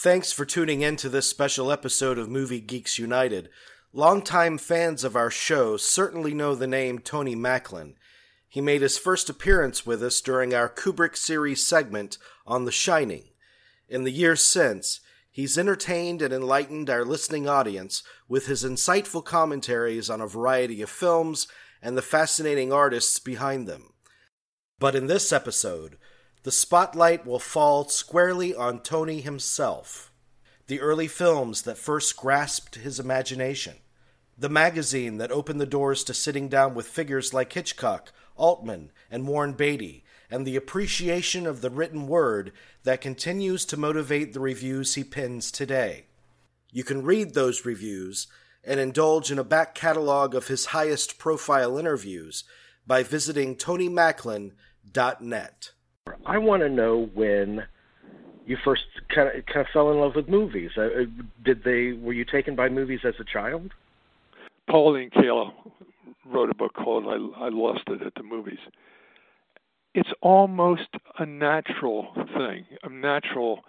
Thanks for tuning in to this special episode of Movie Geeks United. Longtime fans of our show certainly know the name Tony Macklin. He made his first appearance with us during our Kubrick series segment on The Shining. In the years since, he's entertained and enlightened our listening audience with his insightful commentaries on a variety of films and the fascinating artists behind them. But in this episode, the spotlight will fall squarely on Tony himself. The early films that first grasped his imagination. The magazine that opened the doors to sitting down with figures like Hitchcock, Altman, and Warren Beatty, and the appreciation of the written word that continues to motivate the reviews he pens today. You can read those reviews and indulge in a back catalog of his highest profile interviews by visiting tonymacklin.net. I want to know when you first kind of kind of fell in love with movies. Uh, uh, did they were you taken by movies as a child? Pauline Kael wrote a book called I, I Lost It at the Movies. It's almost a natural thing, a natural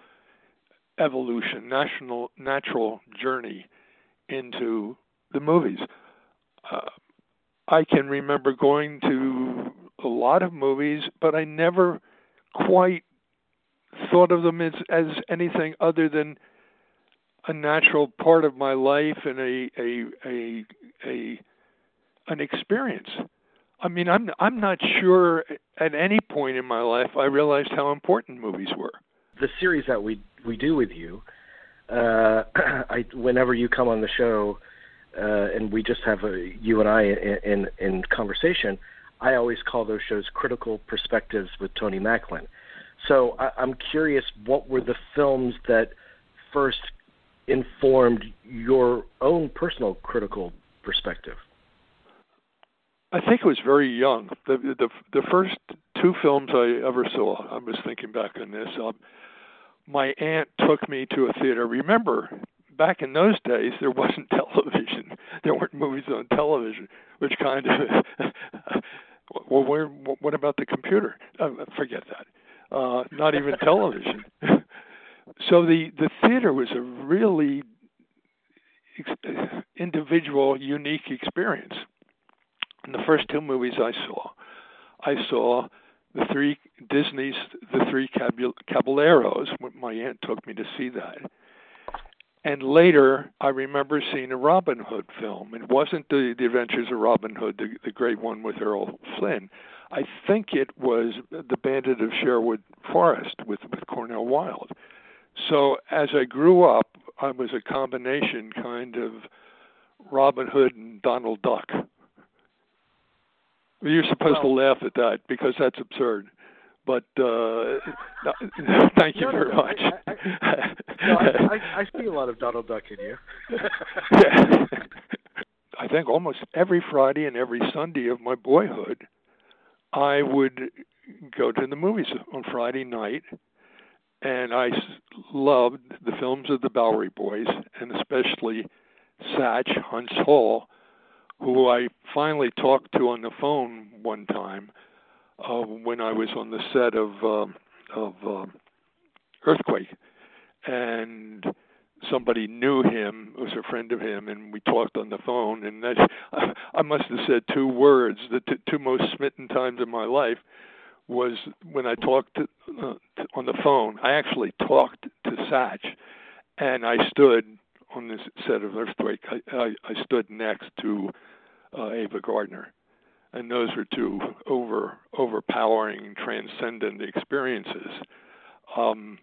evolution, national natural journey into the movies. Uh, I can remember going to a lot of movies, but I never quite thought of them as, as anything other than a natural part of my life and a a a, a an experience. I mean, I'm I'm not sure at any point in my life I realized how important movies were. The series that we we do with you, uh, I whenever you come on the show, uh, and we just have a you and I in, in in conversation, I always call those shows critical perspectives with Tony Macklin. So I, I'm curious, what were the films that first informed your own personal critical perspective? I think it was very young. The the the first two films I ever saw. I was thinking back on this. Um, my aunt took me to a theater. Remember, back in those days, there wasn't television. There weren't movies on television, which kind of well, where, what about the computer? Uh, forget that. Uh, not even television. so the the theater was a really ex- individual, unique experience. The first two movies I saw, I saw the three Disney's The Three Caballeros. My aunt took me to see that. And later, I remember seeing a Robin Hood film. It wasn't the, the Adventures of Robin Hood, the, the great one with Errol Flynn. I think it was The Bandit of Sherwood Forest with, with Cornel Wilde. So as I grew up, I was a combination kind of Robin Hood and Donald Duck. You're supposed well, to laugh at that because that's absurd. But uh, no, thank you no, very no, much. I, I, I, I, see a lot of Donald Duck in you. yeah. I think almost every Friday and every Sunday of my boyhood, I would go to the movies on Friday night, and I loved the films of the Bowery Boys, and especially Sach Huntz Hall, who I finally talked to on the phone one time when I was on the set of uh, of uh, Earthquake, and somebody knew him, was a friend of him, and we talked on the phone. And that I must have said two words. The t- two most smitten times of my life was when I talked to, uh, to, on the phone. I actually talked to Sach, and I stood on this set of Earthquake. I, I, I stood next to uh, Ava Gardner, and those were two over overpowering, transcendent experiences. Um,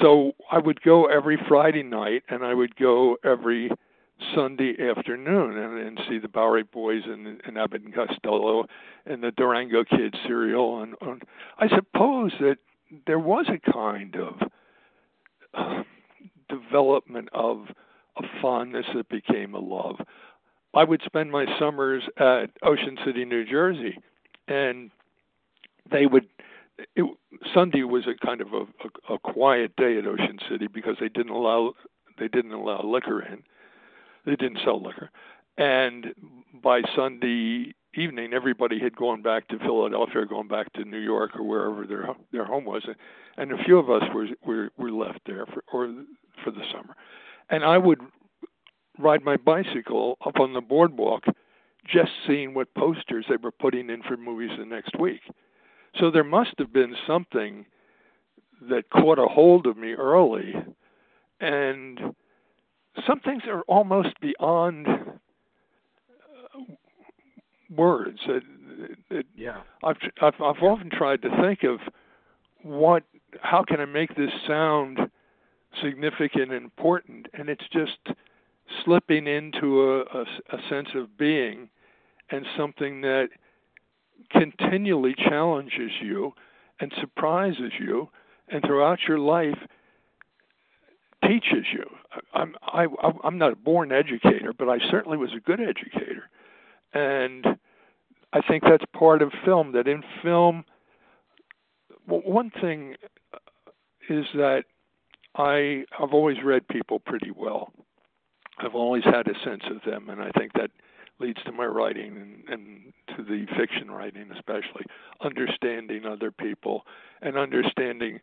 so I would go every Friday night, and I would go every Sunday afternoon and, and see the Bowery Boys and, and Abbott and Costello and the Durango Kid serial. And, and I suppose that there was a kind of uh, development of a fondness that became a love. I would spend my summers at Ocean City, New Jersey, and they would. It, Sunday was a kind of a, a, a quiet day at Ocean City because they didn't allow they didn't allow liquor in. They didn't sell liquor, and by Sunday evening, everybody had gone back to Philadelphia, gone back to New York, or wherever their their home was, and a few of us were were, were left there for or for the summer, and I would ride my bicycle up on the boardwalk, just seeing what posters they were putting in for movies the next week. So there must have been something that caught a hold of me early, and some things are almost beyond uh, words. It, it, yeah, I've, I've I've often tried to think of what how can I make this sound significant and important, and it's just slipping into a, a, a sense of being and something that continually challenges you and surprises you, and throughout your life teaches you. I'm I, I'm not a born educator, but I certainly was a good educator, and I think that's part of film. That in film, one thing is that I I've always read people pretty well. I've always had a sense of them, and I think that leads to my writing and, and to the fiction writing, especially understanding other people and understanding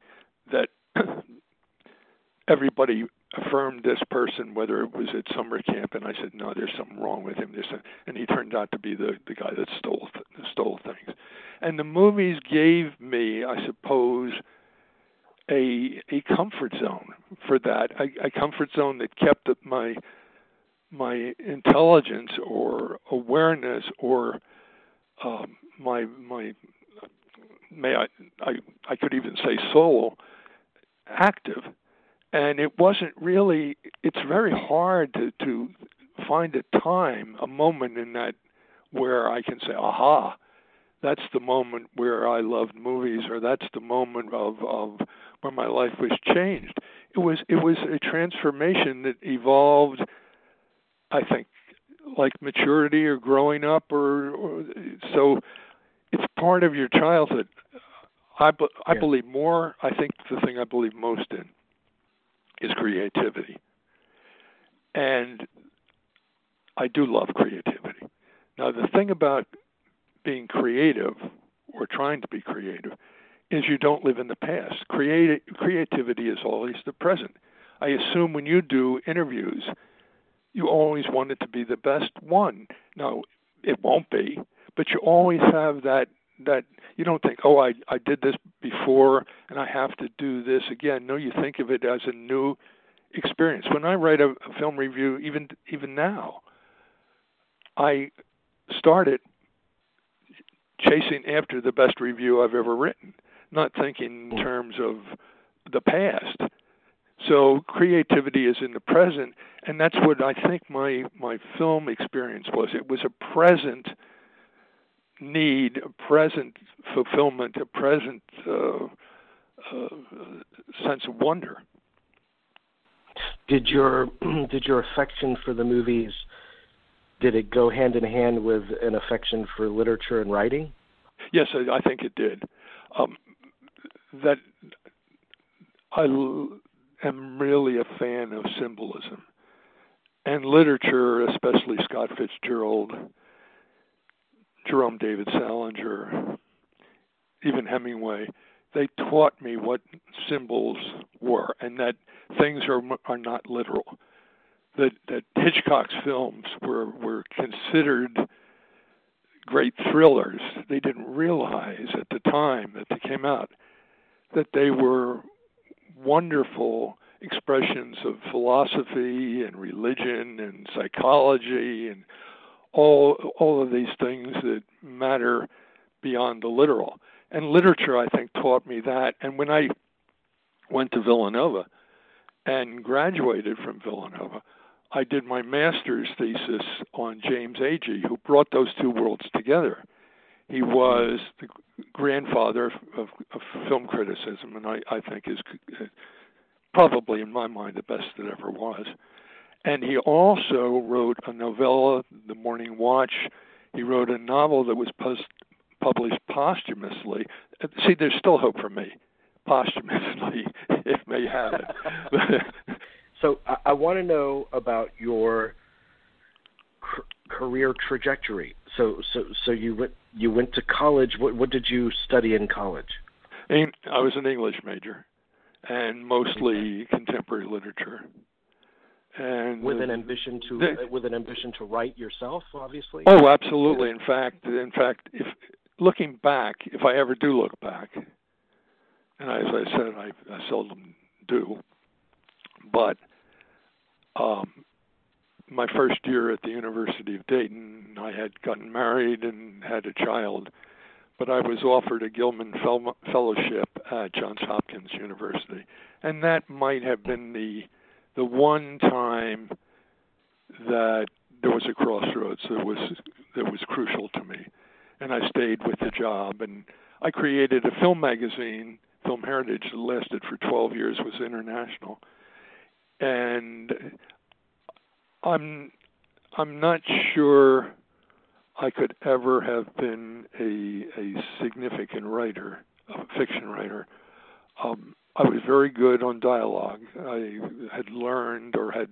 that everybody affirmed this person, whether it was at summer camp, and I said, "No, there's something wrong with him." There's and he turned out to be the the guy that stole stole things. And the movies gave me, I suppose, a a comfort zone for that, a, a comfort zone that kept my my intelligence or awareness or um, my my may I, I I could even say soul active. And it wasn't really it's very hard to to find a time a moment in that where i can say aha that's the moment where i loved movies or that's the moment of of where my life was changed. It was it was a transformation that evolved i think like maturity or growing up or, or so it's part of your childhood i i yeah. believe more i think the thing i believe most in is creativity. And I do love creativity. Now, the thing about being creative or trying to be creative is you don't live in the past. Creati- creativity is always the present. I assume when you do interviews, you always want it to be the best one. Now, it won't be, but you always have that that you don't think, oh, I I did this before and I have to do this again. No, you think of it as a new experience. When I write a, a film review, even even now, I started chasing after the best review I've ever written, not thinking in hmm. terms of the past. So creativity is in the present, and that's what I think my my film experience was. It was a present need, a present fulfillment, a present uh, uh, sense of wonder. Did your did your affection for the movies did it go hand in hand with an affection for literature and writing? Yes, I, I think it did. Um, that I am really a fan of symbolism and literature, especially Scott Fitzgerald Jerome David Salinger, even Hemingway, they taught me what symbols were and that things are are not literal. That that Hitchcock's films were were considered great thrillers. They didn't realize at the time that they came out that they were wonderful expressions of philosophy and religion and psychology and all all of these things that matter beyond the literal. And literature, I think, taught me that. And when I went to Villanova and graduated from Villanova, I did my master's thesis on James Agee, who brought those two worlds together. He was the grandfather of, of, film criticism, and I, I think is uh, probably, in my mind, the best that ever was. And he also wrote a novella, The Morning Watch. He wrote a novel that was post- published posthumously. Uh, see, there's still hope for me, posthumously, if may have it. so I, I want to know about your career trajectory. So so so you went you went to college. What what did you study in college? I was an English major, and mostly contemporary literature. And with an ambition to the, with an ambition to write yourself, obviously. Oh, absolutely. In fact, in fact, if looking back, if I ever do look back, and as I said, I, I seldom do, but um, my first year at the University of Dayton, I had gotten married and had a child, but I was offered a Gilman Fellowship at Johns Hopkins University, and that might have been the the one time that there was a crossroads that was that was crucial to me, and I stayed with the job, and I created a film magazine, Film Heritage, that lasted for 12 years, was international, and I'm I'm not sure I could ever have been a a significant writer, a fiction writer. Um, I was very good on dialogue. I had learned or had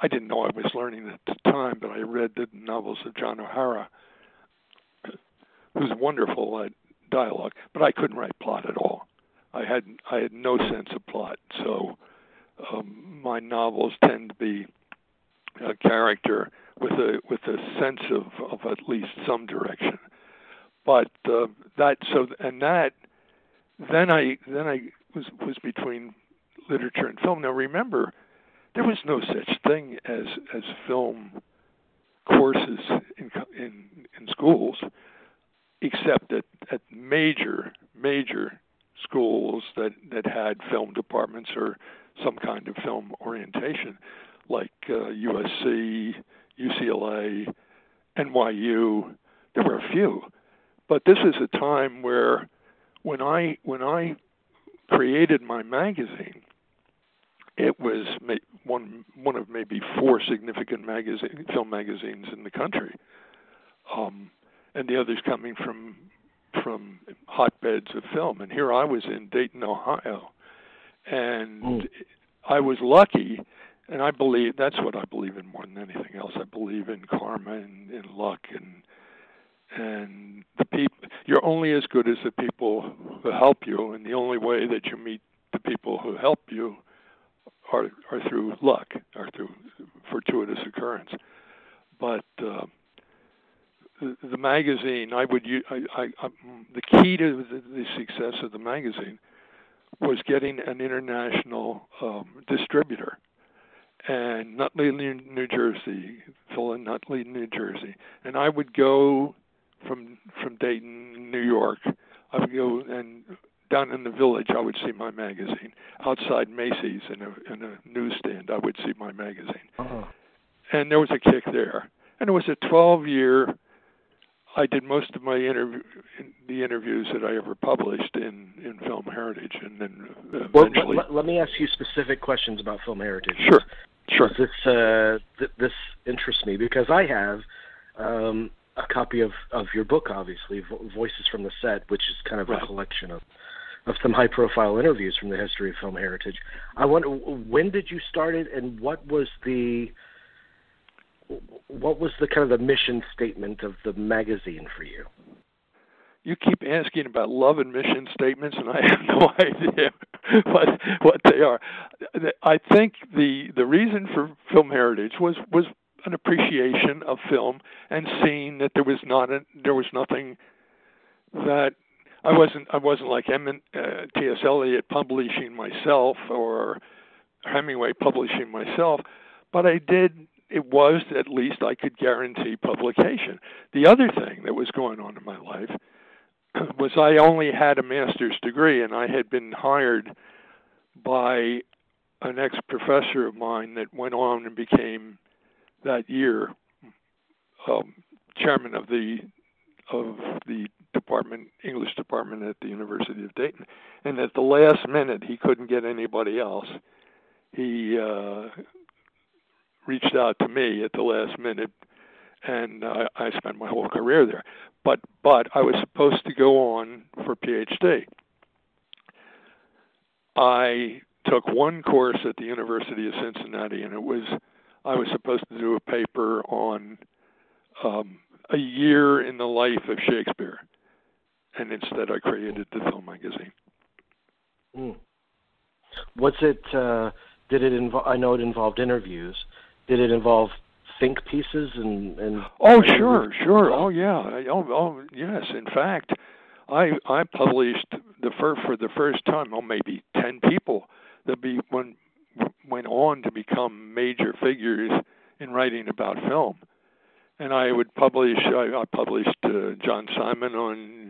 I didn't know I was learning at the time, but I read the novels of John O'Hara, who's wonderful at dialogue, but I couldn't write plot at all. I had I had no sense of plot, so um, my novels tend to be a character with a with a sense of, of at least some direction. But uh, that so and that then I then I was was between literature and film. Now remember, there was no such thing as as film courses in in in schools, except at at major major schools that that had film departments or some kind of film orientation like uh, USC, UCLA, NYU. There were a few, but this is a time where, when I when I created my magazine, it was one one of maybe four significant magazine film magazines in the country, um, and the others coming from from hotbeds of film. And here I was in Dayton, Ohio, and mm. I was lucky and I believe that's what I believe in more than anything else. I believe in karma and in luck and and the people. You're only as good as the people who help you, and the only way that you meet the people who help you are are through luck, or through fortuitous occurrence. But uh, the, the magazine, I would use. I, I, I, the key to the, the success of the magazine was getting an international um, distributor and Nutley, New Jersey, Phil in Nutley, New Jersey, and I would go from from Dayton, New York. I would go and down in the village. I would see my magazine outside Macy's in a in a newsstand. I would see my magazine, uh-huh. and there was a kick there. And it was a 12 year. I did most of my interview, the interviews that I ever published in in Film Heritage, and then eventually. Well, let, let me ask you specific questions about Film Heritage. Sure. Sure. This uh, th- this interests me because I have um, a copy of, of your book, obviously, Vo- Voices from the Set, which is kind of right. a collection of of some high profile interviews from the history of film heritage. I wonder when did you start it, and what was the what was the kind of the mission statement of the magazine for you? You keep asking about love and mission statements, and I have no idea what what they are. I think the the reason for Film Heritage was was an appreciation of film and seeing that there was not a, there was nothing that I wasn't I wasn't like M. Uh, T.S. Eliot publishing myself or Hemingway publishing myself, but I did it was at least I could guarantee publication. The other thing that was going on in my life was I only had a master's degree, and I had been hired by an ex professor of mine that went on and became that year um, chairman of the of the department English department at the University of Dayton, and at the last minute he couldn't get anybody else. He uh, reached out to me at the last minute, and I, I spent my whole career there but but I was supposed to go on for PhD. I took one course at the University of Cincinnati, and it was I was supposed to do a paper on um, a year in the life of Shakespeare, and instead I created the film magazine. Mm. What's it? Uh, did it involve? I know it involved interviews. Did it involve think pieces and and? Oh sure, sure. Oh yeah. Oh, oh yes. In fact, I I published the first for the first time. Oh, maybe ten people that be when went on to become major figures in writing about film. And I would publish. I, I published uh, John Simon on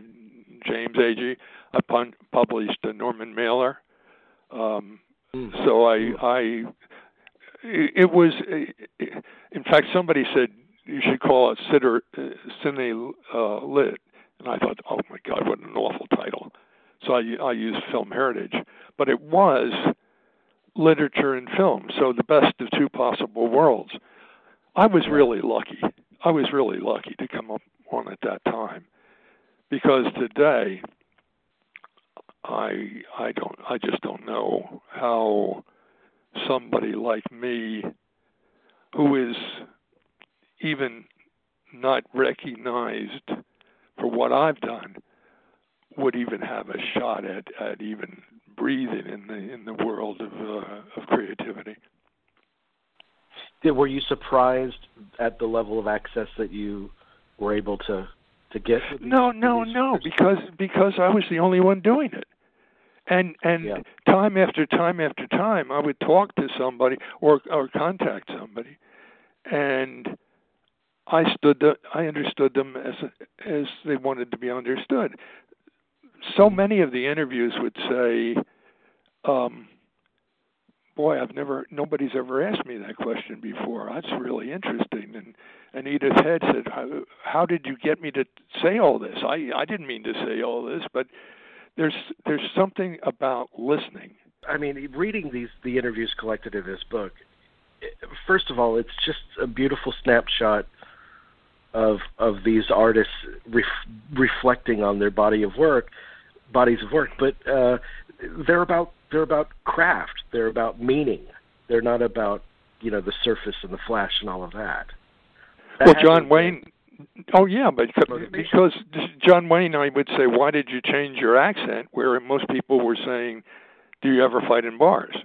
James Agee. I pun- published uh, Norman Mailer. Um, mm. So I, I, it was. In fact, somebody said you should call it uh, Cine uh, Lit, and I thought, oh my God, what an awful title. So I, I used Film Heritage, but it was literature and film, so the best of two possible worlds. I was really lucky. I was really lucky to come up on at that time, because today I I don't I just don't know how somebody like me who is even not recognized for what I've done would even have a shot at, at even breathing in the in the world of uh, of creativity. Were you surprised at the level of access that you were able to to get? no, no, no, because because I was the only one doing it. And and yeah. time after time after time, I would talk to somebody or or contact somebody, and I stood the, I understood them as as they wanted to be understood. So many of the interviews would say, um, "Boy, I've never nobody's ever asked me that question before. That's really interesting." And and Edith Head said, how, "How did you get me to say all this? I I didn't mean to say all this, but." There's there's something about listening. I mean, reading these the interviews collected in this book. First of all, it's just a beautiful snapshot of of these artists ref, reflecting on their body of work, bodies of work. But uh, they're about they're about craft. They're about meaning. They're not about you know the surface and the flash and all of that. that well, John Wayne Oh yeah, but because John Wayne, I would say, why did you change your accent? Where most people were saying, "Do you ever fight in bars?"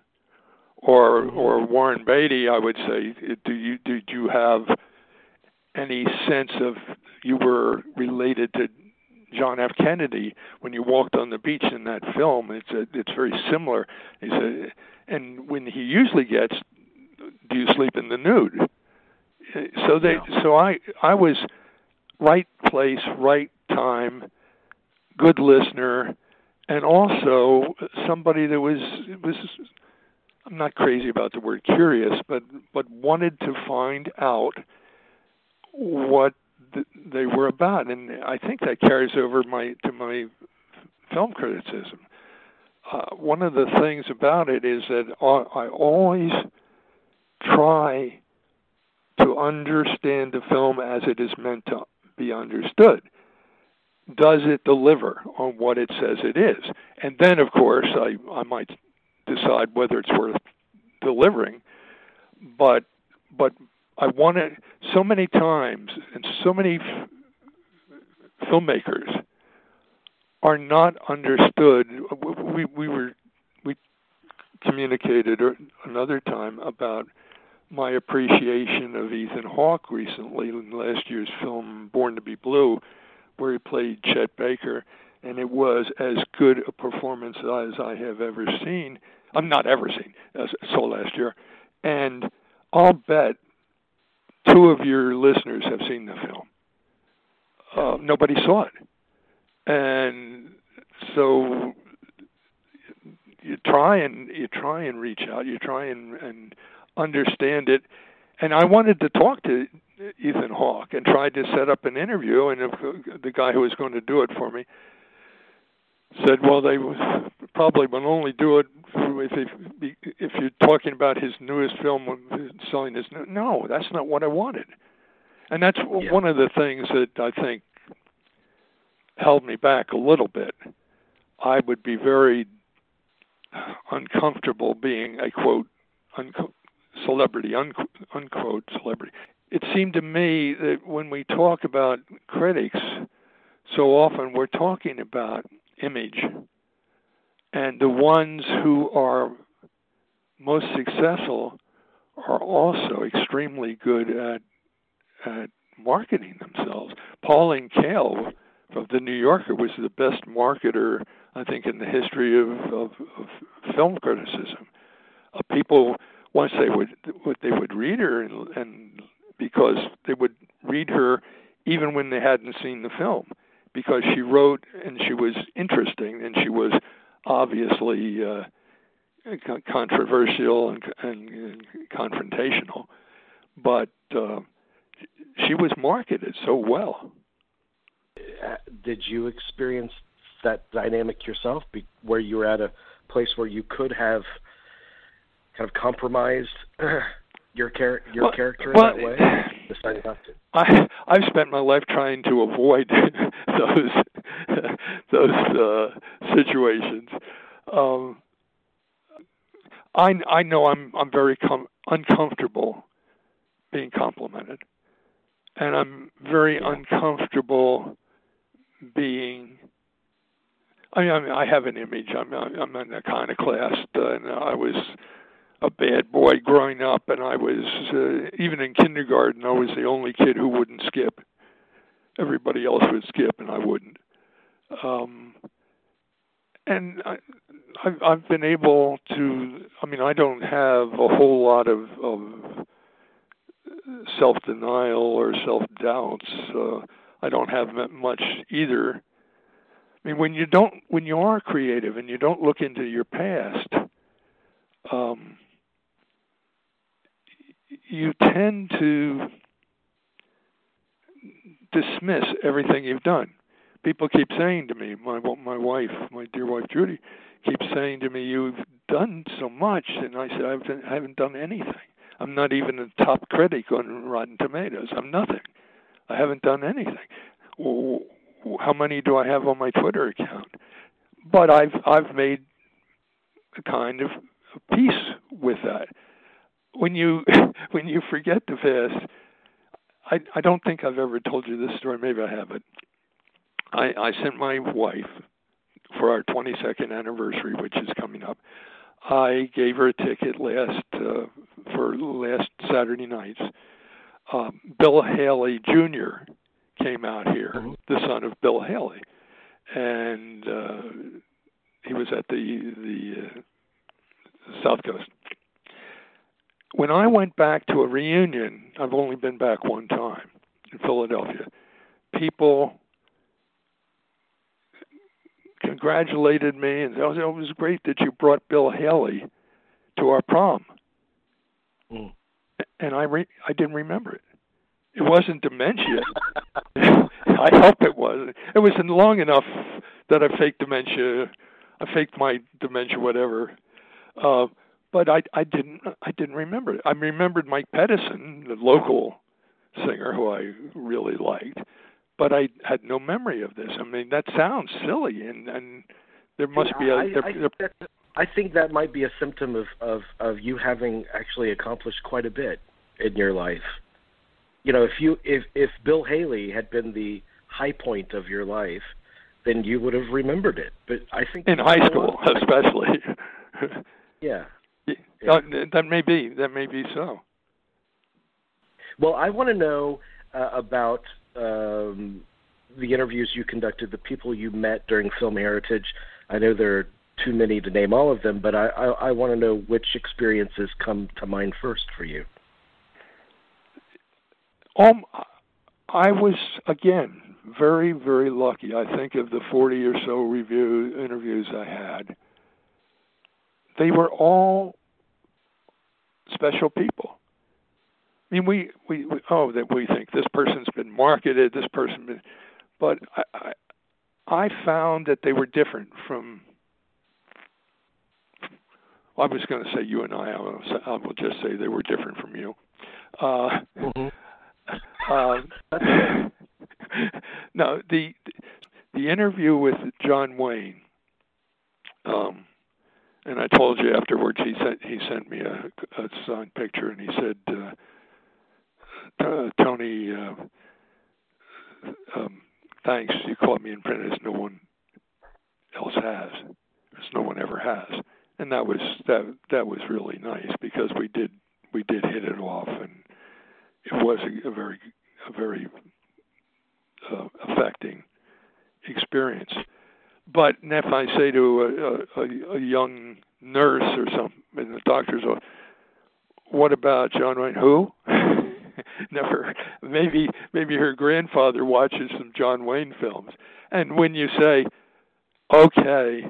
Or mm-hmm. or Warren Beatty, I would say, "Do you did you have any sense of you were related to John F. Kennedy when you walked on the beach in that film?" It's a, it's very similar. He said, and when he usually gets, "Do you sleep in the nude?" So they so I I was right place, right time, good listener, and also somebody that was was I'm not crazy about the word curious, but but wanted to find out what th- they were about, and I think that carries over my to my film criticism. Uh, one of the things about it is that I always try to understand the film as it is meant to be understood. Does it deliver on what it says it is? And then, of course, I, I might decide whether it's worth delivering. But but I want to so many times and so many f- filmmakers are not understood. We we were we communicated another time about my appreciation of Ethan Hawke recently in last year's film Born to Be Blue, where he played Chet Baker, and it was as good a performance as I have ever seen. I'm not ever seen. Saw last year, and I'll bet two of your listeners have seen the film. Uh, nobody saw it, and so you try and you try and reach out. You try and and understand it. And I wanted to talk to Ethan Hawke and tried to set up an interview. And if, the guy who was going to do it for me said, "Well, they probably will only do it if if, if you're talking about his newest film, selling his new." No, that's not what I wanted. And that's yeah. one of the things that I think held me back a little bit. I would be very uncomfortable being a quote unquote celebrity, unquote, celebrity, it seemed to me that when we talk about critics, so often we're talking about image. And the ones who are most successful are also extremely good at at marketing themselves. Pauline Kael of the New Yorker was the best marketer I think in the history of, of, of film criticism. Uh, people once they would what they would read her and, and because they would read her even when they hadn't seen the film because she wrote and she was interesting and she was obviously uh, controversial and, and, and, confrontational, but uh, she was marketed so well. Uh, did you experience that dynamic yourself, where you were at a place where you could have kind of compromised your char- your well, character in well, that way? Decided not to. I I've spent my life trying to avoid those those uh, situations. Um, I I know I'm I'm very com- uncomfortable being complimented, and I'm very yeah. uncomfortable being. I mean, I, mean, I have an image. I'm I'm an iconoclast, and I was a bad boy growing up, and I was uh, even in kindergarten. I was the only kid who wouldn't skip. Everybody else would skip, and I wouldn't. Um, and I, I've, I've been able to. I mean, I don't have a whole lot of, of self denial or self doubts. Uh, I don't have much either. I mean, when you don't, when you are creative and you don't look into your past, um, you tend to dismiss everything you've done. People keep saying to me, my my wife, my dear wife Judy, keeps saying to me, "You've done so much," and I said, "I've been, I haven't done anything. I'm not even a top critic on Rotten Tomatoes. I'm nothing. I haven't done anything. How many do I have on my Twitter account? But I've I've made a kind of peace with that. When you when you forget the past, I I don't think I've ever told you this story. Maybe I haven't. I I sent my wife for our 22nd anniversary, which is coming up. I gave her a ticket last uh, for last Saturday nights. Um, Bill Haley Jr. came out here, mm-hmm. the son of Bill Haley, and uh, he was at the the uh, South Coast. When I went back to a reunion, I've only been back one time in Philadelphia. People congratulated me and said, oh, it was great that you brought Bill Haley to our prom. Mm. And I re- I didn't remember it. It wasn't dementia. I hope it was. It was long enough that I faked dementia. I faked my dementia, whatever. Uh, but I I didn't I didn't remember it. I remembered Mike Pedersen, the local singer who I really liked, but I had no memory of this. I mean, that sounds silly, and and there must be a. I, there, I, there, I think that might be a symptom of, of of you having actually accomplished quite a bit in your life. You know, if you if if Bill Haley had been the high point of your life, then you would have remembered it. But I think in high school, especially. yeah. Uh, that may be. That may be so. Well, I want to know uh, about um, the interviews you conducted, the people you met during Film Heritage. I know there are too many to name all of them, but I, I, I want to know which experiences come to mind first for you. Um, I was again very, very lucky. I think of the 40 or so review interviews I had, they were all special people. I mean, we, we, we oh that we think this person's been marketed, this person, been, but I, I I found that they were different from. I was going to say you and I. I will, I will just say they were different from you. Uh, mm-hmm. uh, no, the the interview with John Wayne. Um, and I told you afterwards. He sent he sent me a, a signed picture, and he said. Uh, uh, Tony, uh, um, thanks. You caught me in print as no one else has, as no one ever has, and that was that that was really nice because we did we did hit it off, and it was a, a very a very uh, affecting experience. But if I say to a, a, a young nurse or something in the doctor's office, what about John Wayne? Who? Never. Maybe maybe her grandfather watches some John Wayne films, and when you say, "Okay,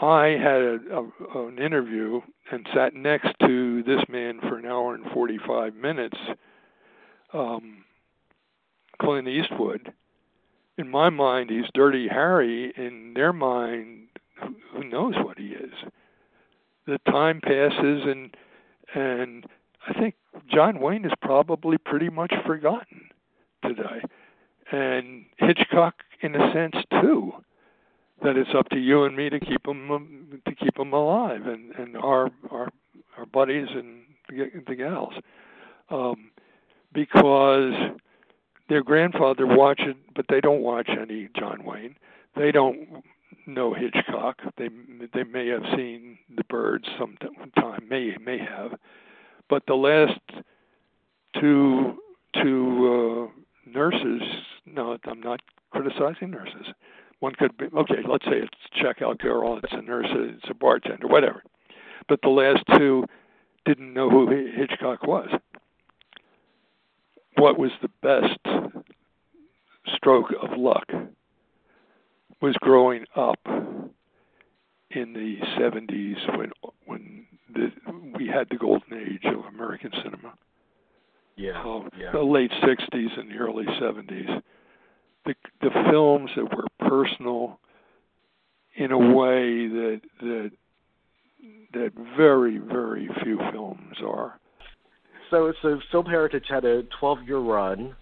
I had a, a, an interview and sat next to this man for an hour and 45 minutes, um, Clint Eastwood. In my mind, he's Dirty Harry. In their mind, who knows what he is? The time passes, and and I think John Wayne is probably pretty much forgotten today, and Hitchcock, in a sense, too that it's up to you and me to keep them um, to keep them alive, and and our our our buddies and the gals, um, because their grandfather watched it, but they don't watch any John Wayne. They don't know Hitchcock. They they may have seen The Birds sometime, may may have, but the last two two uh, nurses. No, I'm not criticizing nurses one could be okay. Let's say it's checkout girl, it's a nurse, it's a bartender, whatever. But the last two didn't know who Hitchcock was. What was the best stroke of luck was growing up in the 70s when when the, we had the golden age of American cinema. Yeah, uh, yeah. The late 60s and the early 70s the the films that were personal in a way that that that very very few films are. So so Film Heritage had a 12 year run,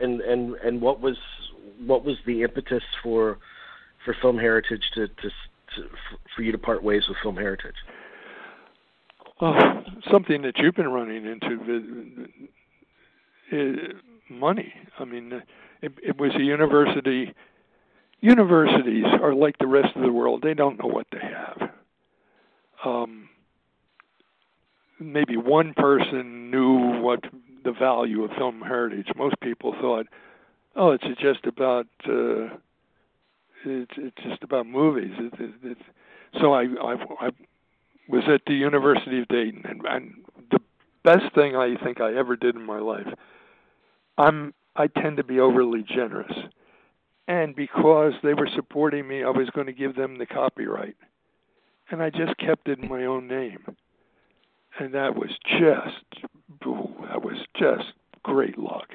and and and what was what was the impetus for for Film Heritage to to, to for you to part ways with Film Heritage? Uh, something that you've been running into, uh, money. I mean it, it was a university. Universities are like the rest of the world; they don't know what they have. Um, maybe one person knew what the value of film heritage. Most people thought, "Oh, it's just about uh, it's it's just about movies." It, it, it, so I, I I was at the University of Dayton, and, and the best thing I think I ever did in my life. I'm I tend to be overly generous. And because they were supporting me, I was going to give them the copyright. And I just kept it in my own name. And that was just, that was just great luck.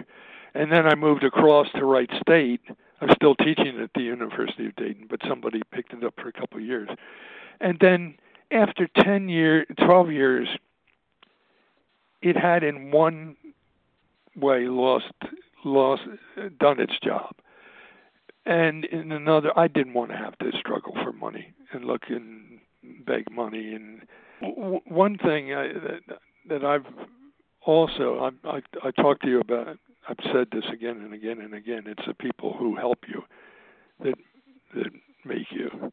And then I moved across to Wright State. I'm still teaching at the University of Dayton, but somebody picked it up for a couple of years. And then after 10 years, 12 years, it had in one way lost lost done its job. And in another, I didn't want to have to struggle for money and look and beg money. And w- one thing I, that that I've also I, I I talked to you about. I've said this again and again and again. It's the people who help you that that make you.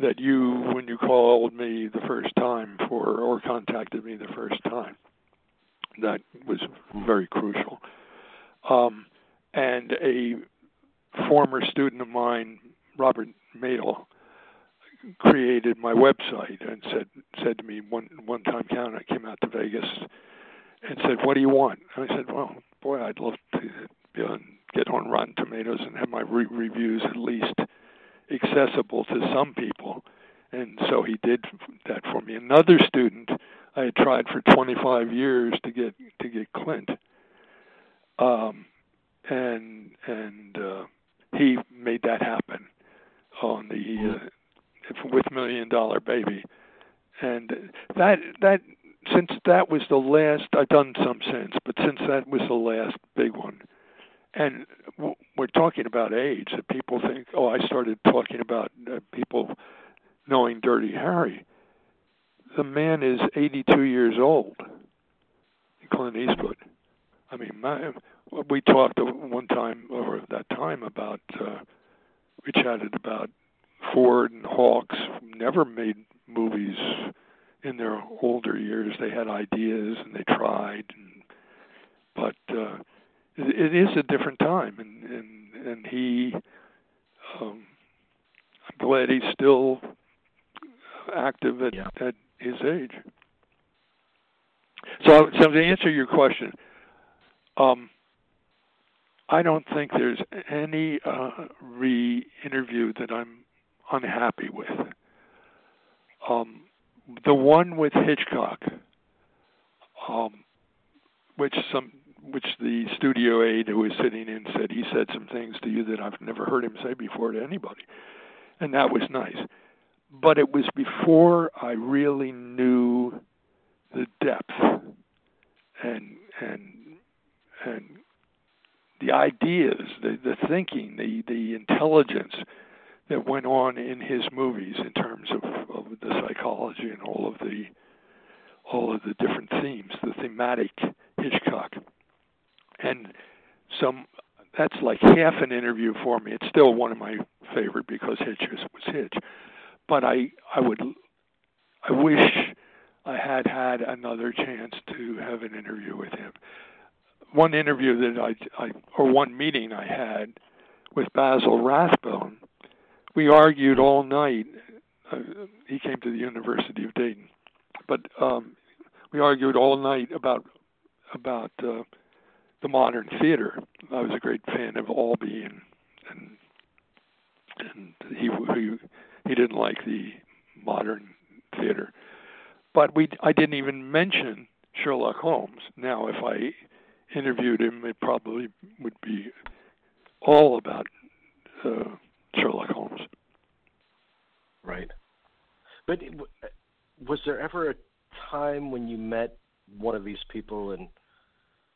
That you, when you called me the first time for or contacted me the first time, that was very crucial. Um, and a former student of mine, Robert Madel, created my website and said said to me one one time Count I came out to Vegas and said, "What do you want?" And I said, "Well, boy, I'd love to be on, get on Rotten Tomatoes and have my re- reviews at least accessible to some people." And so he did that for me. Another student I had tried for 25 years to get to get Clint um, and and uh, he made that happen on the uh, with Million Dollar Baby, and that that since that was the last I've done some since, but since that was the last big one, and we're talking about age. That people think, oh, I started talking about uh, people knowing Dirty Harry. The man is 82 years old, Clint Eastwood. I mean, my, we talked one time over that time about uh, we chatted about Ford and Hawks never made movies in their older years. They had ideas and they tried, and, but uh, it, it is a different time, and and and he, um, I'm glad he's still active at yeah. at his age. So, so to answer your question, um, I don't think there's any uh, re-interview that I'm unhappy with. Um, the one with Hitchcock, um, which some which the studio aide who was sitting in said he said some things to you that I've never heard him say before to anybody, and that was nice. But it was before I really knew the depth and and and the ideas, the the thinking, the the intelligence that went on in his movies in terms of, of the psychology and all of the all of the different themes, the thematic Hitchcock, and some that's like half an interview for me. It's still one of my favorite because Hitch was Hitch, but I I would I wish I had had another chance to have an interview with him. One interview that I, I or one meeting I had with Basil Rathbone, we argued all night. Uh, he came to the University of Dayton, but um, we argued all night about about uh, the modern theater. I was a great fan of Albee, and and and he he he didn't like the modern theater. But we I didn't even mention Sherlock Holmes. Now, if I interviewed him, it probably would be all about uh, Sherlock Holmes. Right. But uh, was there ever a time when you met one of these people and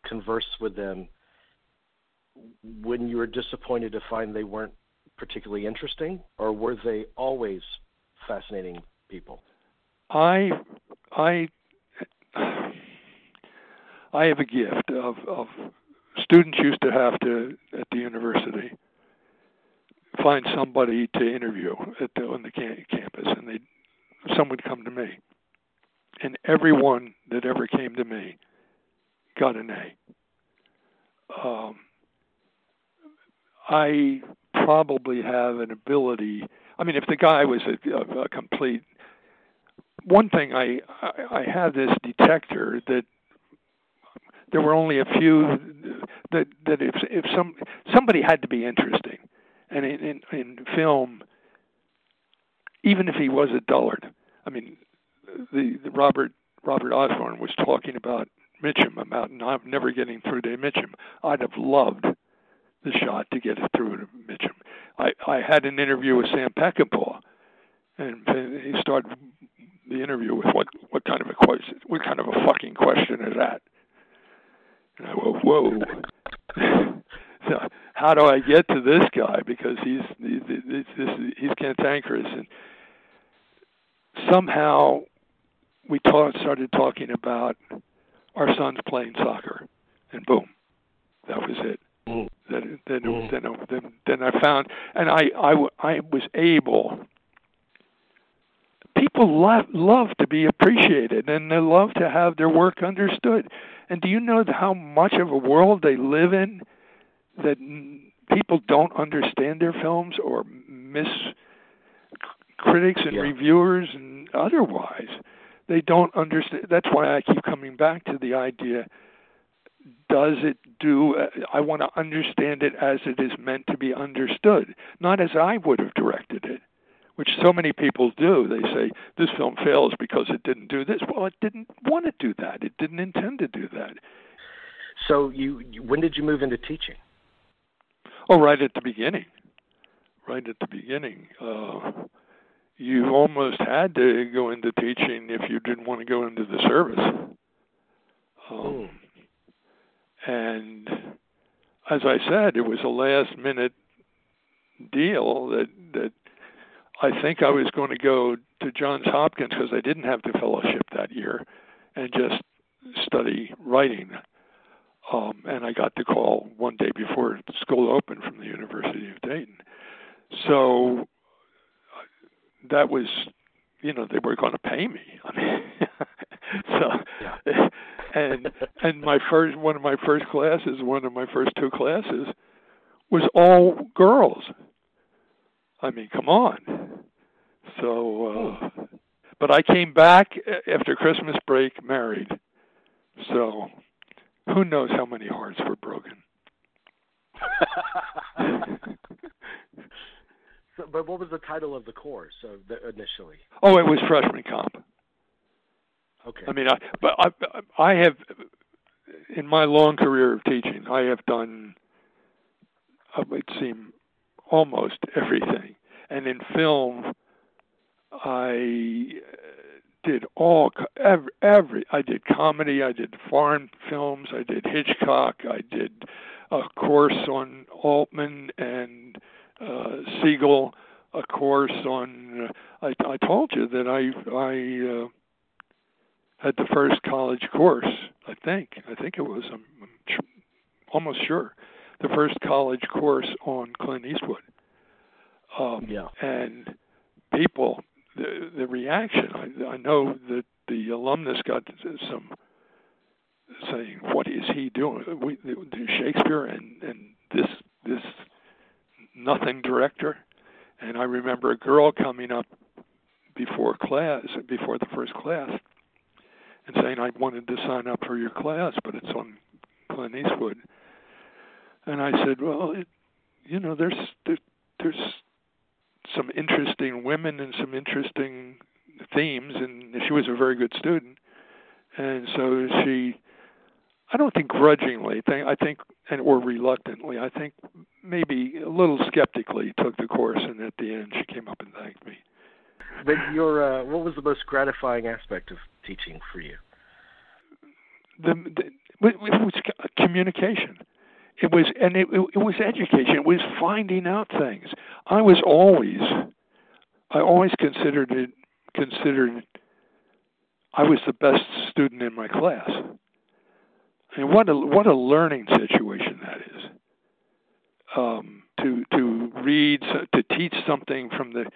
conversed with them when you were disappointed to find they weren't particularly interesting, or were they always fascinating people? I I I have a gift of of students used to have to at the university find somebody to interview at the, on the campus, and they some would come to me, and everyone that ever came to me got an A. Um, I probably have an ability. I mean, if the guy was a, a, complete one thing I, I have this detector that there were only a few that that if if some somebody had to be interesting, and in in, in film, even if he was a dullard, I mean, the, the Robert Robert Osborne was talking about Mitchum about not never getting through to Mitchum. I'd have loved the shot to get through to Mitchum. I I had an interview with Sam Peckinpah, and he started the interview with what what kind of a question what kind of a fucking question is that? And I went, whoa. so how do I get to this guy because he's he's he's, he's cantankerous and somehow we talk, started talking about our sons playing soccer and boom that was it mm. then then, mm. then then then I found and I I I was able people love love to be appreciated and they love to have their work understood. And do you know how much of a world they live in that people don't understand their films or miss critics and yeah. reviewers and otherwise they don't understand that's why I keep coming back to the idea does it do I want to understand it as it is meant to be understood not as I would have directed it which so many people do. They say this film fails because it didn't do this. Well, it didn't want to do that. It didn't intend to do that. So you, when did you move into teaching? Oh, right at the beginning. Right at the beginning. Uh, you almost had to go into teaching if you didn't want to go into the service. Um, mm. And as I said, it was a last minute deal that that I think I was going to go to Johns Hopkins because I didn't have the fellowship that year and just study writing. Um, and I got the call one day before school opened from the University of Dayton. So that was, you know, they were going to pay me. I mean, so, yeah. and and my first one of my first classes, one of my first two classes, was all girls. I mean, come on. So, uh, but I came back after Christmas break married. So, who knows how many hearts were broken? so, but what was the title of the course of the, initially? Oh, it was freshman comp. Okay. I mean, I but I I have in my long career of teaching, I have done uh, it would seem almost everything, and in film, I did all every, every I did comedy, I did foreign films, I did Hitchcock, I did a course on Altman and uh, Siegel, a course on. Uh, I, I told you that I I uh, had the first college course. I think I think it was. I'm, I'm tr- almost sure the first college course on Clint Eastwood. Um, yeah. And people the the reaction. I, I know that the alumnus got some saying, "What is he doing?" We, Shakespeare and and this this nothing director. And I remember a girl coming up before class, before the first class, and saying, "I wanted to sign up for your class, but it's on Clint Eastwood." And I said, "Well, it, you know, there's there, there's some interesting women and some interesting themes, and she was a very good student. And so she, I don't think grudgingly, I think, and or reluctantly, I think maybe a little skeptically took the course, and at the end she came up and thanked me. But your, uh, what was the most gratifying aspect of teaching for you? The, the it was communication. It was and it, it was education. It was finding out things. I was always i always considered it considered i was the best student in my class and what a what a learning situation that is. Um, to to read to teach something from the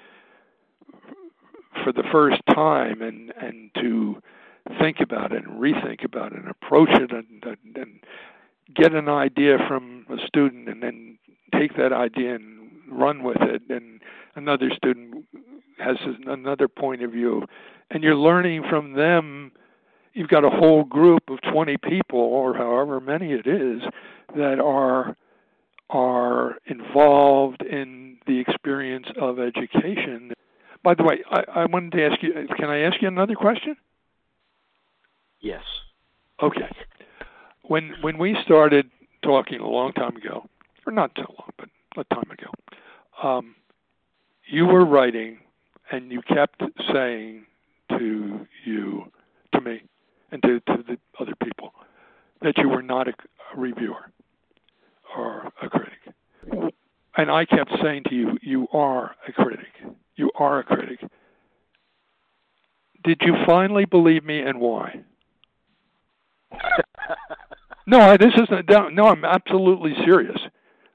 for the first time and and to think about it and rethink about it and approach it and, and, and get an idea from a student and then take that idea and run with it. And another student has another point of view. And you're learning from them you've got a whole group of 20 people or however many it is that are are involved in the experience of education. By the way I, I wanted to ask you can i ask you another question? Yes. Okay. When when we started talking a long time ago, or not so long, but a time ago, um, you were writing, and you kept saying to you, to me, and to, to the other people, that you were not a, a reviewer or a critic. And I kept saying to you, you are a critic. You are a critic. Did you finally believe me, and why? No, this isn't. No, I'm absolutely serious.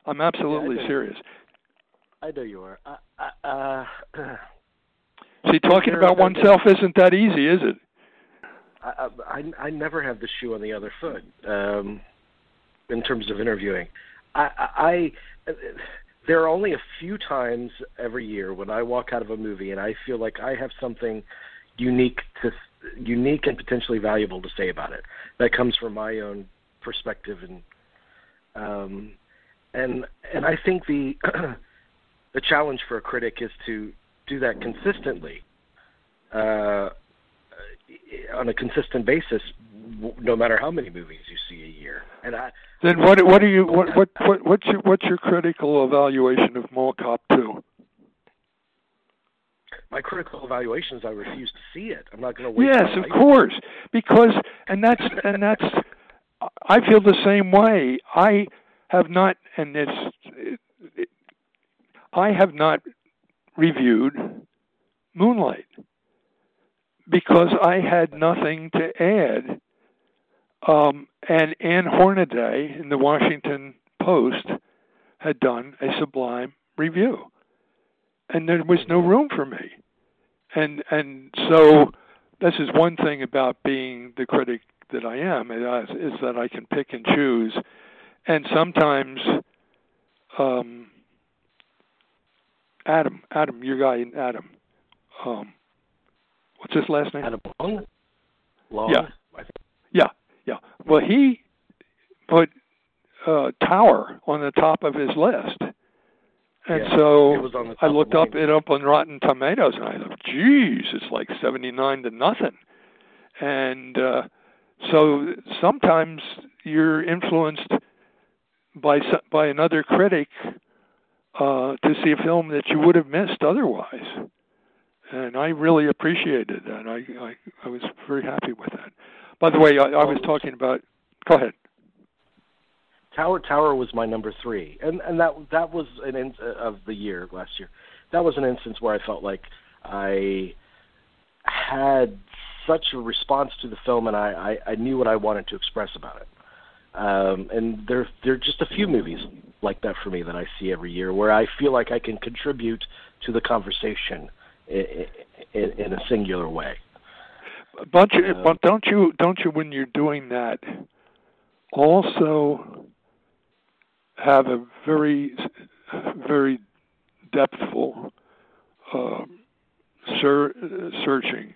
I'm absolutely yeah, serious. I know you are. Uh, uh, See, talking about oneself isn't that easy, is it? I, I I never have the shoe on the other foot um, in terms of interviewing. I, I, I there are only a few times every year when I walk out of a movie and I feel like I have something unique to unique and potentially valuable to say about it that comes from my own perspective and um, and and I think the the challenge for a critic is to do that consistently uh, on a consistent basis no matter how many movies you see a year and I then what what are you what what, what what's your what's your critical evaluation of Mall Cop 2 my critical evaluation is I refuse to see it. I'm not going to wait. Yes, of course, because and that's and that's I feel the same way. I have not, and it's, it, it, I have not reviewed Moonlight because I had nothing to add Um, and Ann Hornaday in the Washington Post had done a sublime review, and there was no room for me. And and so this is one thing about being the critic that I am is, is that I can pick and choose, and sometimes. Um, Adam, Adam, your guy, Adam. Um, what's his last name? Adam Long. Yeah. Yeah. Yeah. Well, he put uh, Tower on the top of his list. And Yeah, so it was on the top I looked up it up on Rotten Tomatoes, and I thought, "Geez, it's like seventy-nine to nothing." And uh, so sometimes you're influenced by by another critic uh, to see a film that you would have missed otherwise. And I really appreciated that. I I, I was very happy with that. By the way, I, I was talking about. Go ahead. Tower Tower was my number three, and and that that was an in, of the year last year. That was an instance where I felt like I had such a response to the film, and I I, I knew what I wanted to express about it. Um, and there there are just a few movies like that for me that I see every year where I feel like I can contribute to the conversation in, in, in a singular way. But you, Uh, but don't you don't you when you're doing that also have a very very depthful uh, ser- searching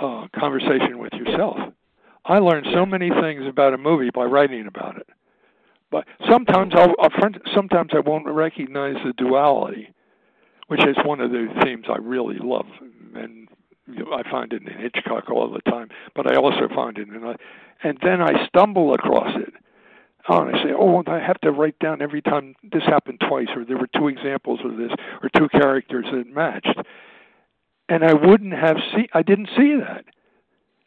uh, conversation with yourself. I learned so many things about a movie by writing about it. But sometimes I'll, I'll sometimes I won't recognize the duality, which is one of the themes I really love, and you know, I find it in Hitchcock all the time. But I also find it in, a, and then I stumble across it. And I say, oh, I have to write down every time this happened twice, or there were two examples of this, or two characters that matched, and I wouldn't have seen. I didn't see that,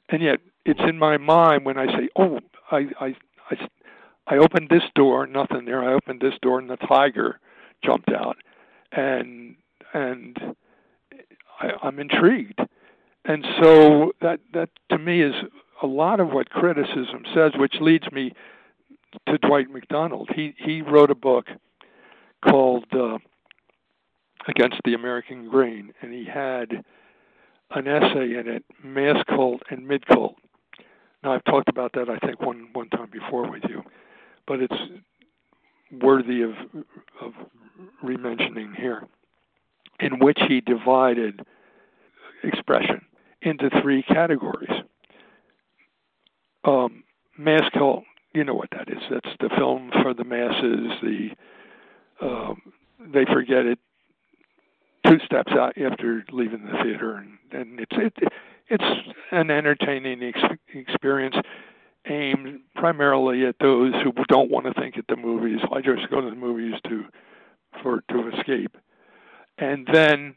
and yet it's in my mind when I say, oh, I, I, I, I opened this door, nothing there. I opened this door, and the tiger jumped out, and and I, I'm intrigued, and so that that to me is a lot of what criticism says, which leads me to Dwight Macdonald. He he wrote a book called uh, Against the American Grain, and he had an essay in it, mass cult and mid cult. Now I've talked about that I think one one time before with you, but it's worthy of of rementioning here, in which he divided expression into three categories. Um, mass cult, you know what that is. That's the film for the masses. The um, they forget it two steps out after leaving the theater, and, and it's it, it's an entertaining ex- experience aimed primarily at those who don't want to think at the movies. I just go to the movies to for to escape, and then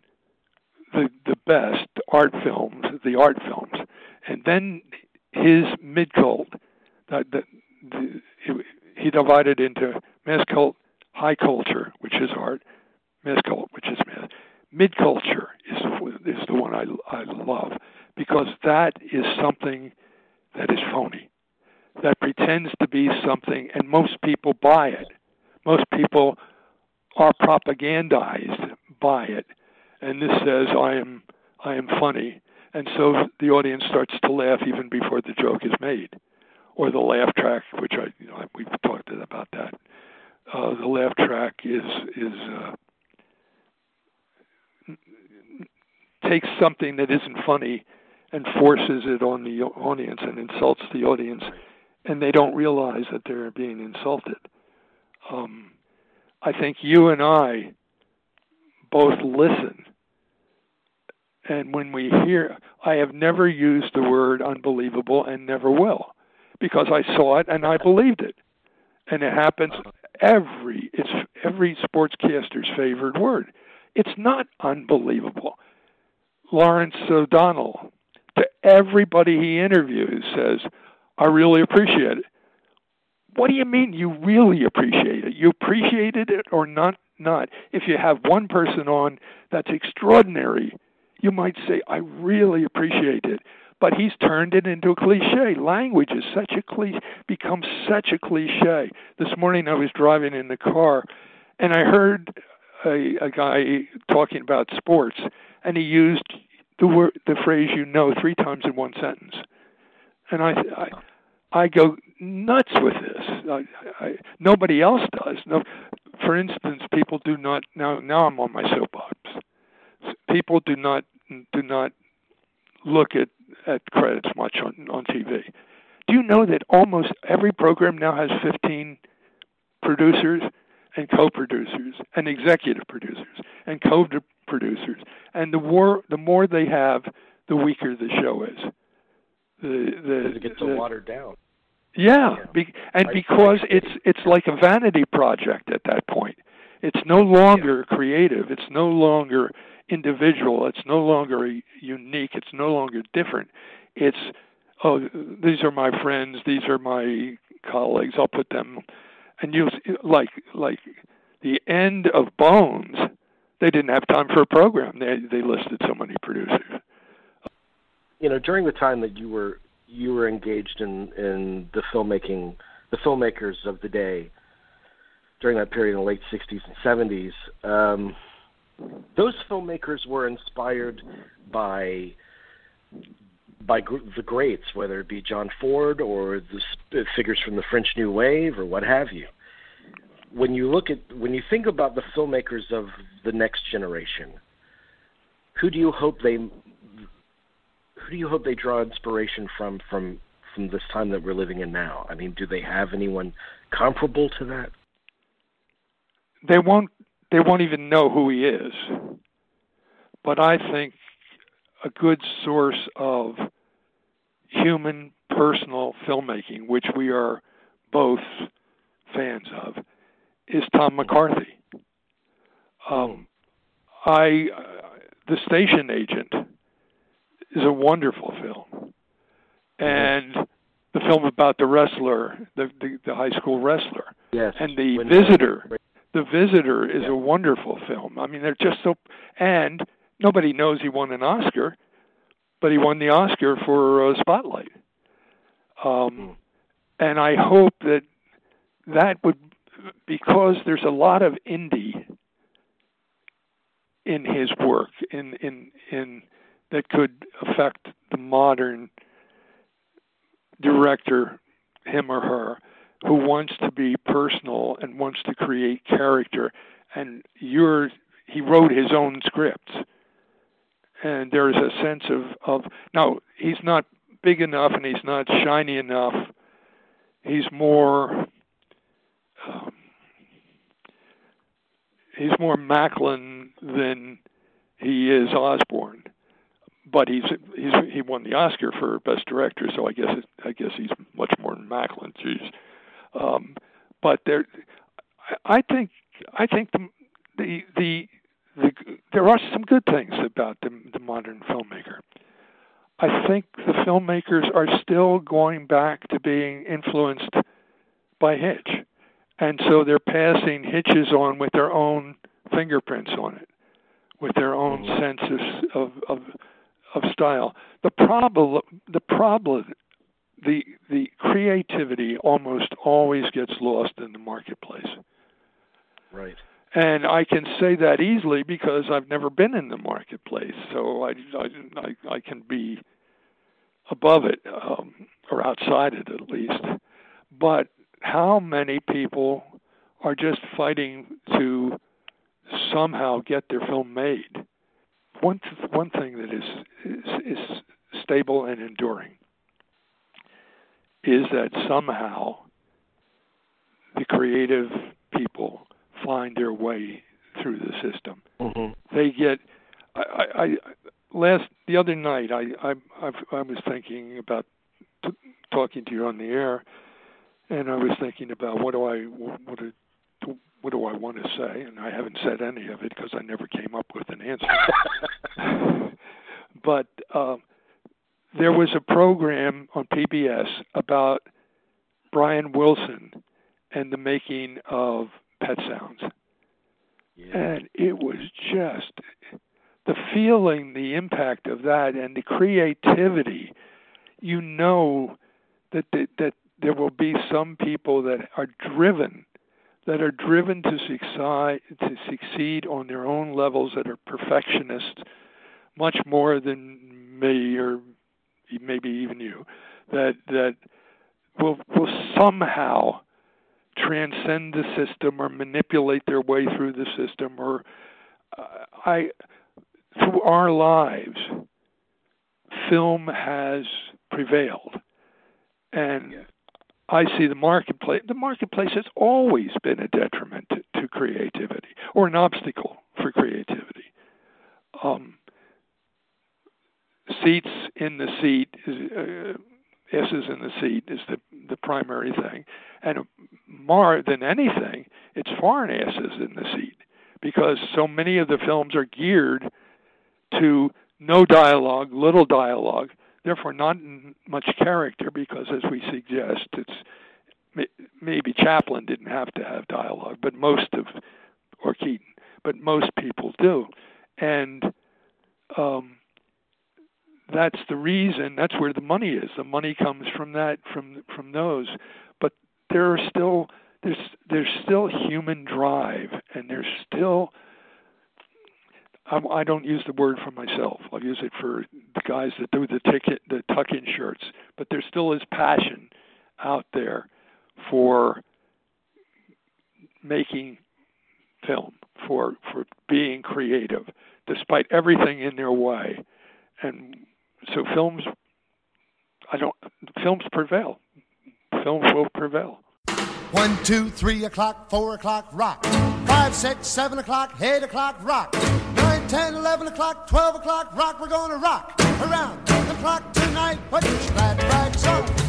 the the best art films, the art films, and then his mid cult. That, that the, he divided into mass cult, high culture, which is art, mass cult, which is mass. Mid culture is is the one I I love because that is something that is phony, that pretends to be something, and most people buy it. Most people are propagandized by it, and this says I am I am funny, and so the audience starts to laugh even before the joke is made, or the laugh track, which I you know we've talked about that. Uh, the laugh track is is uh, takes something that isn't funny and forces it on the audience and insults the audience, and they don't realize that they're being insulted. Um, I think you and I both listen, and when we hear, I have never used the word unbelievable and never will, because I saw it and I believed it, and it happens every it's every sportscaster's favorite word. It's not unbelievable. Lawrence O'Donnell, to everybody he interviews, says, I really appreciate it. What do you mean you really appreciate it? You appreciated it or not? Not. If you have one person on that's extraordinary, you might say, I really appreciate it. but he's turned it into a cliche. Language is such a cliche, becomes such a cliche. This morning I was driving in the car, and I heard a, a guy talking about sports, and he used the word, the phrase "you know" three times in one sentence, and I, I, I go nuts with this. I, I, nobody else does. No, for instance, people do not now. Now I'm on my soapbox. People do not do not look at at credits much on on TV. Do you know that almost every program now has 15 producers and co-producers and executive producers and co-producers, and the more the more they have, the weaker the show is. The the it gets the, watered down. Yeah. Be, and because it's it's like a vanity project at that point. It's no longer creative. It's no longer individual. It's no longer unique. It's no longer different. It's oh, these are my friends. These are my colleagues. I'll put them. And you like like the end of Bones. They didn't have time for a program. They they listed so many producers. You know, during the time that you were you were engaged in in the filmmaking, the filmmakers of the day during that period in the late 60s and 70s. Um, those filmmakers were inspired by by gr- the greats, whether it be John Ford or the figures from the French New Wave or what have you. When you look at when you think about the filmmakers of the next generation, who do you hope they who do you hope they draw inspiration from from from this time that we're living in now? I mean, do they have anyone comparable to that? They won't they won't even know who he is. But I think a good source of human personal filmmaking, which we are both fans of, is Tom McCarthy. Um, I, uh, the Station Agent, is a wonderful film, and the film about the wrestler, the the, the high school wrestler, yes, and the Visitor the Visitor is a wonderful film. I mean, they're just so, and nobody knows he won an Oscar, but he won the Oscar for uh, Spotlight. Um, hmm. and I hope that that would, because there's a lot of indie in his work, in in in that could affect the modern director, him or her who wants to be personal and wants to create character. And you're he wrote his own scripts. And there's a sense of of now he's not big enough and he's not shiny enough. He's more um, he's more Macklin than he is Osborne but he's he's he won the Oscar for best director so I guess it, I guess he's much more Macklin Jeez. Um, but there, I think I think the the the, the there are some good things about the, the modern filmmaker. I think the filmmakers are still going back to being influenced by Hitch, and so they're passing Hitches on with their own fingerprints on it, with their own mm-hmm. sense of of of style. The problem the problem the the creativity almost always gets lost in the marketplace. Right. And I can say that easily because I've never been in the marketplace, so I I I, I can be above it um, or outside it at least. But how many people are just fighting to somehow get their film made? One one thing that is, is is stable and enduring is that somehow the creative people find their way through the system. Mm-hmm. They get. I, I, I last the other night I I I've, I was thinking about t- talking to you on the air, and I was thinking about what do I what do what do I want to say, and I haven't said any of it because I never came up with an answer. but um, there was a program on PBS about Brian Wilson and the making of Pet Sounds. Yeah. And it was just the feeling, the impact of that, and the creativity you know that they, that there will be some people that are driven that are driven to succeed to succeed on their own levels that are perfectionists much more than me or maybe even you that that will will somehow transcend the system or manipulate their way through the system or uh, I through our lives film has prevailed. And I see the marketplace the marketplace has always been a detriment to, to creativity or an obstacle for creativity. Um, seats in the seat uh, S's in the seat is the the primary thing, and more than anything, it's foreign S's in the seat because so many of the films are geared to no dialogue, little dialogue, therefore not much character because, as we suggest, it's maybe Chaplin didn't have to have dialogue, but most of or Keaton, but most people do, and um, that's the reason that's where the money is. The money comes from that from from those. But there are still there's there's still human drive and there's still I don't use the word for myself. I'll use it for the guys that do the ticket, the tuck-in shirts. But there still is passion out there for making film, for for being creative, despite everything in their way. And so films, I don't, films prevail. Films will prevail. One, two, three o'clock, four o'clock, rock. Five, six, seven o'clock, eight o'clock, rock. Nine, ten, eleven o'clock, twelve o'clock, rock. We're gonna rock around the clock tonight. Put your glad rags on.